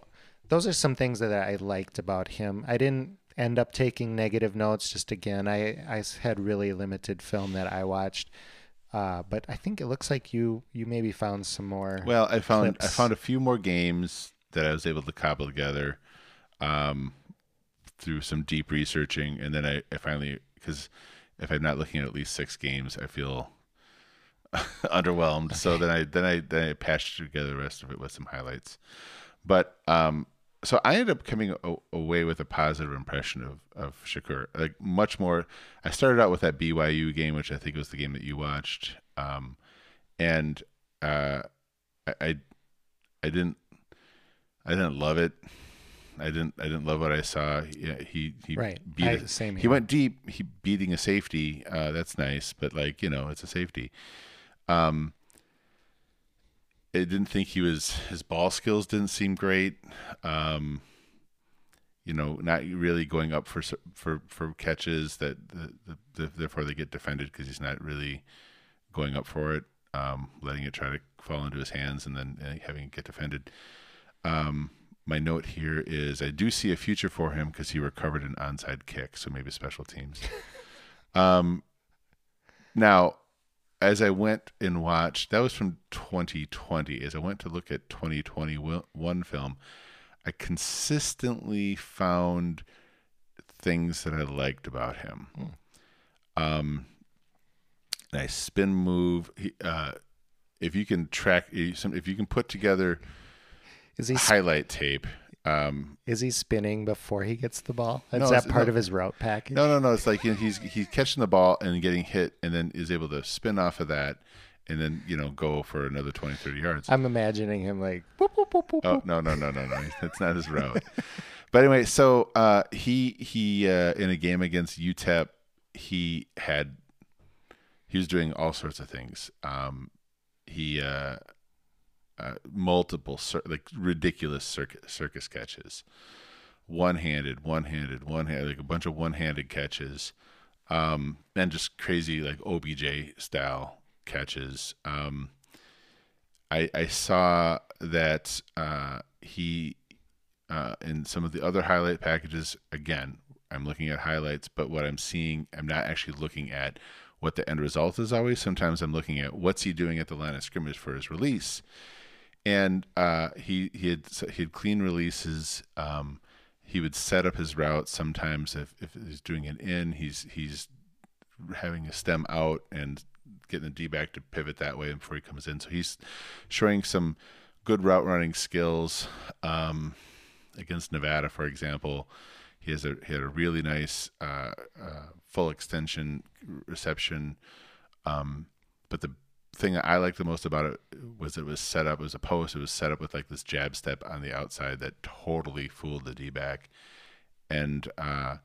those are some things that I liked about him. I didn't end up taking negative notes. Just again, I I had really limited film that I watched. Uh, but I think it looks like you you maybe found some more. well, I found I found a few more games that I was able to cobble together um, through some deep researching, and then I, I finally because if I'm not looking at at least six games, I feel underwhelmed. So then I then I then I patched together the rest of it with some highlights. But um, so I ended up coming a- away with a positive impression of of Shakur. Like much more. I started out with that BYU game, which I think was the game that you watched, um, and uh, I, I I didn't I didn't love it. I didn't I didn't love what I saw. He he, he Right. beat I- a- same he here. went deep. He beating a safety. Uh, that's nice, but like you know, it's a safety. Um, I didn't think he was his ball skills didn't seem great. Um, you know, not really going up for for for catches that the, the, the, therefore they get defended because he's not really going up for it, um, letting it try to fall into his hands and then uh, having it get defended. Um, my note here is I do see a future for him because he recovered an onside kick, so maybe special teams. um, now, as I went and watched, that was from 2020. As I went to look at 2021 film, I consistently found things that I liked about him. Um, nice spin move. He, uh, if you can track, if you can put together is he sp- highlight tape. Um, is he spinning before he gets the ball? Is No, that part no. of his route package? no, no, no. It's like he's he's catching the ball and getting hit, and then is able to spin off of that, and then you know go for another 20, 30 yards. I'm imagining him like. Whoop, whoop, whoop, Oh no, no, no, no, no. That's not his route. but anyway, so uh, he he uh, in a game against UTEP, he had he was doing all sorts of things. Um, he uh, uh, multiple like ridiculous circus circus catches, one handed, one handed, one handed, like a bunch of one handed catches, um, and just crazy like OBJ style catches. Um, I, I saw that uh, he uh, in some of the other highlight packages. Again, I'm looking at highlights, but what I'm seeing, I'm not actually looking at what the end result is. Always, sometimes I'm looking at what's he doing at the line of scrimmage for his release, and uh, he he had he had clean releases. Um, he would set up his route. Sometimes, if if he's doing an in, he's he's having a stem out and getting the D back to pivot that way before he comes in. So he's showing some good route running skills. Um, against Nevada, for example, he has a he had a really nice uh, uh, full extension reception. Um, but the thing that I liked the most about it was it was set up. It was a post. It was set up with like this jab step on the outside that totally fooled the D back, and uh,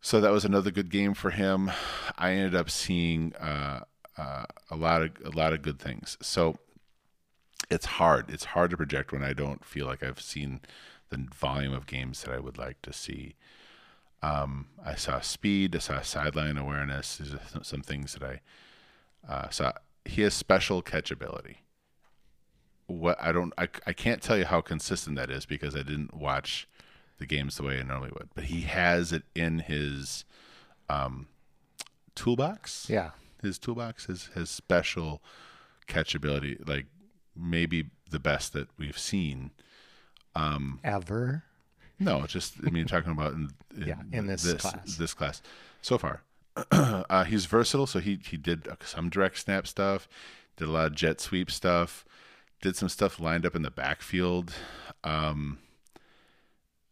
so that was another good game for him. I ended up seeing uh, uh, a lot of a lot of good things. So it's hard. It's hard to project when I don't feel like I've seen the volume of games that I would like to see. Um, I saw speed. I saw sideline awareness. These are some things that I uh, saw. He has special catchability. What I don't, I, I can't tell you how consistent that is because I didn't watch the games the way I normally would. But he has it in his um, toolbox. Yeah. His toolbox has his special catchability, like maybe the best that we've seen. Um, Ever. no, just I mean talking about in, in, Yeah, in this class. This class so far, uh, he's versatile. So he he did some direct snap stuff, did a lot of jet sweep stuff, did some stuff lined up in the backfield. Um,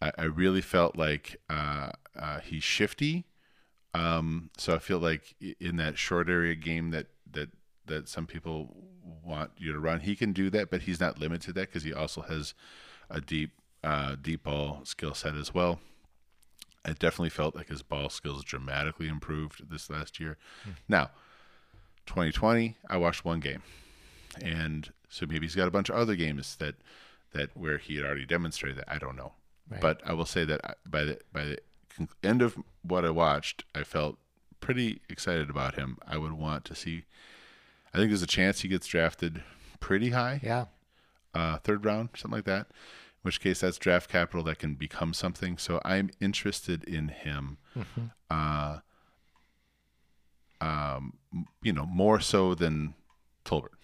I, I really felt like uh, uh, he's shifty. Um, so I feel like in that short area game that that that some people want you to run, he can do that, but he's not limited to that because he also has a deep uh, deep ball skill set as well. I definitely felt like his ball skills dramatically improved this last year. Now, 2020, I watched one game, and so maybe he's got a bunch of other games that that where he had already demonstrated that. I don't know, Right. but I will say that by the by the end of what I watched, I felt pretty excited about him. I would want to see. I think there's a chance he gets drafted pretty high Yeah. uh, third round, something like that. In which case, that's draft capital that can become something. So I'm interested in him. Uh, um, you know, more so than Tolbert.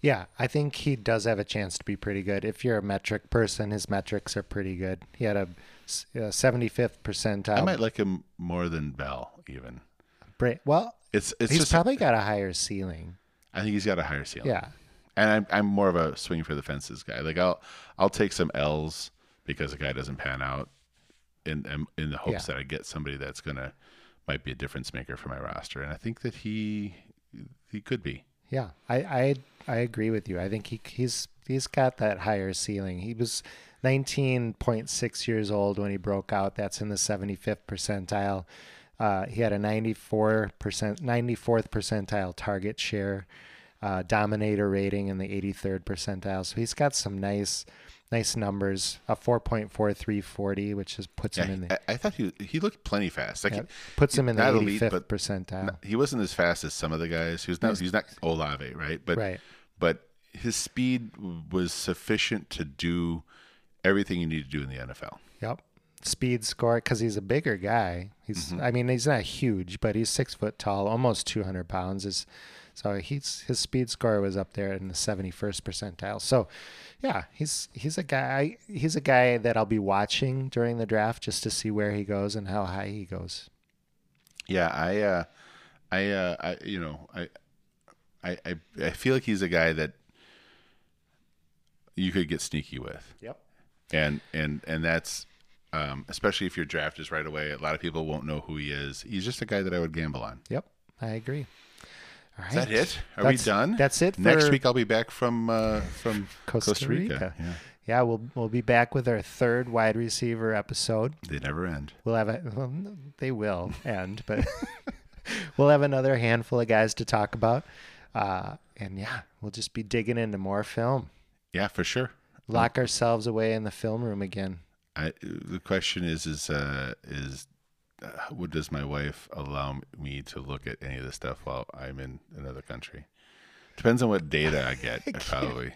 Yeah, I think he does have a chance to be pretty good. If you're a metric person, his metrics are pretty good. He had a 75th percentile. I might like him more than Bell. Even bra- well, it's it's he's just. probably got a higher ceiling. I think he's got a higher ceiling. Yeah. And I'm I'm more of a swing for the fences guy. Like I'll I'll take some L's because the guy doesn't pan out, in in, in the hopes Yeah. that I get somebody that's gonna might be a difference maker for my roster. And I think that he he could be. Yeah, I, I I agree with you. I think he he's he's got that higher ceiling. He was 19.6 years old when he broke out. That's in the 75th percentile. Uh, he had a 94 percent 94th percentile target share, uh, dominator rating in the 83rd percentile. So he's got some nice nice numbers. A 4.4340, which is puts Yeah, him in the I, I thought he he looked plenty fast. Like yeah, he- puts him in the not elite, 85th but percentile. he wasn't as fast as some of the guys. He was not. He's not Olave, right? But Right. but his speed was sufficient to do everything you need to do in the NFL. Yep. Speed score because he's a bigger guy. He's I mean he's not huge, but he's six foot tall, almost two hundred pounds. Is so he's his speed score was up there in the seventy first percentile. So yeah, he's he's a guy he's a guy that I'll be watching during the draft just to see where he goes and how high he goes. Yeah, I, uh, I, uh, I, you know, I, I, I, I feel like he's a guy that you could get sneaky with, Yep. and and and that's um, especially if your draft is right away. A lot of people won't know who he is. He's just a guy that I would gamble on. Yep. I agree. Right. Is that it? Are That's- we done? That's it. Next week I'll be back from uh, from Costa, Costa, Rica. Rica. Yeah, Yeah, we'll we'll be back with our third wide receiver episode. they never end. We'll have a well, they will end, but we'll have another handful of guys to talk about. Uh, and yeah, we'll just be digging into more film. Yeah, for sure. Lock ourselves away in the film room again. I, the question is is uh, is uh, what does my wife allow me to look at any of this stuff while I'm in another country? Depends on what data I get. I probably.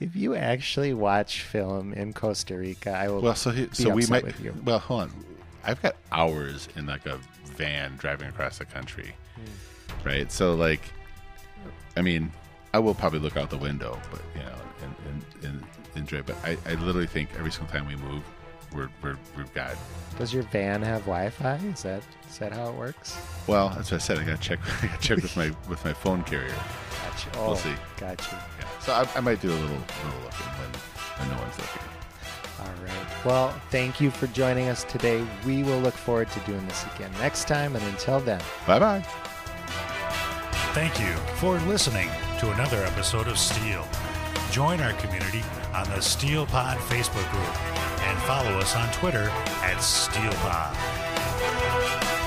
If you actually watch film in Costa Rica, I will. Well, so he, so we might. Well, hold on. I've got hours in like a van driving across the country, Hmm. right? So like, I mean, I will probably look out the window, but you know, and, and, and enjoy. But I, I literally think every single time we move, we're we're we've got. Does your van have Wi-Fi? Is that is that how it works? Well, that's what I said. I got to check. I got to check with my with my phone carrier. Gotcha. We'll Oh, see. Gotcha. Yeah. So I, I might do a little little looking when when no one's looking. All right. Well, thank you for joining us today. We will look forward to doing this again next time. And until then. Bye bye. Thank you for listening to another episode of Steel. Join our community on the Steel Pod Facebook group and follow us on Twitter at SteelPod.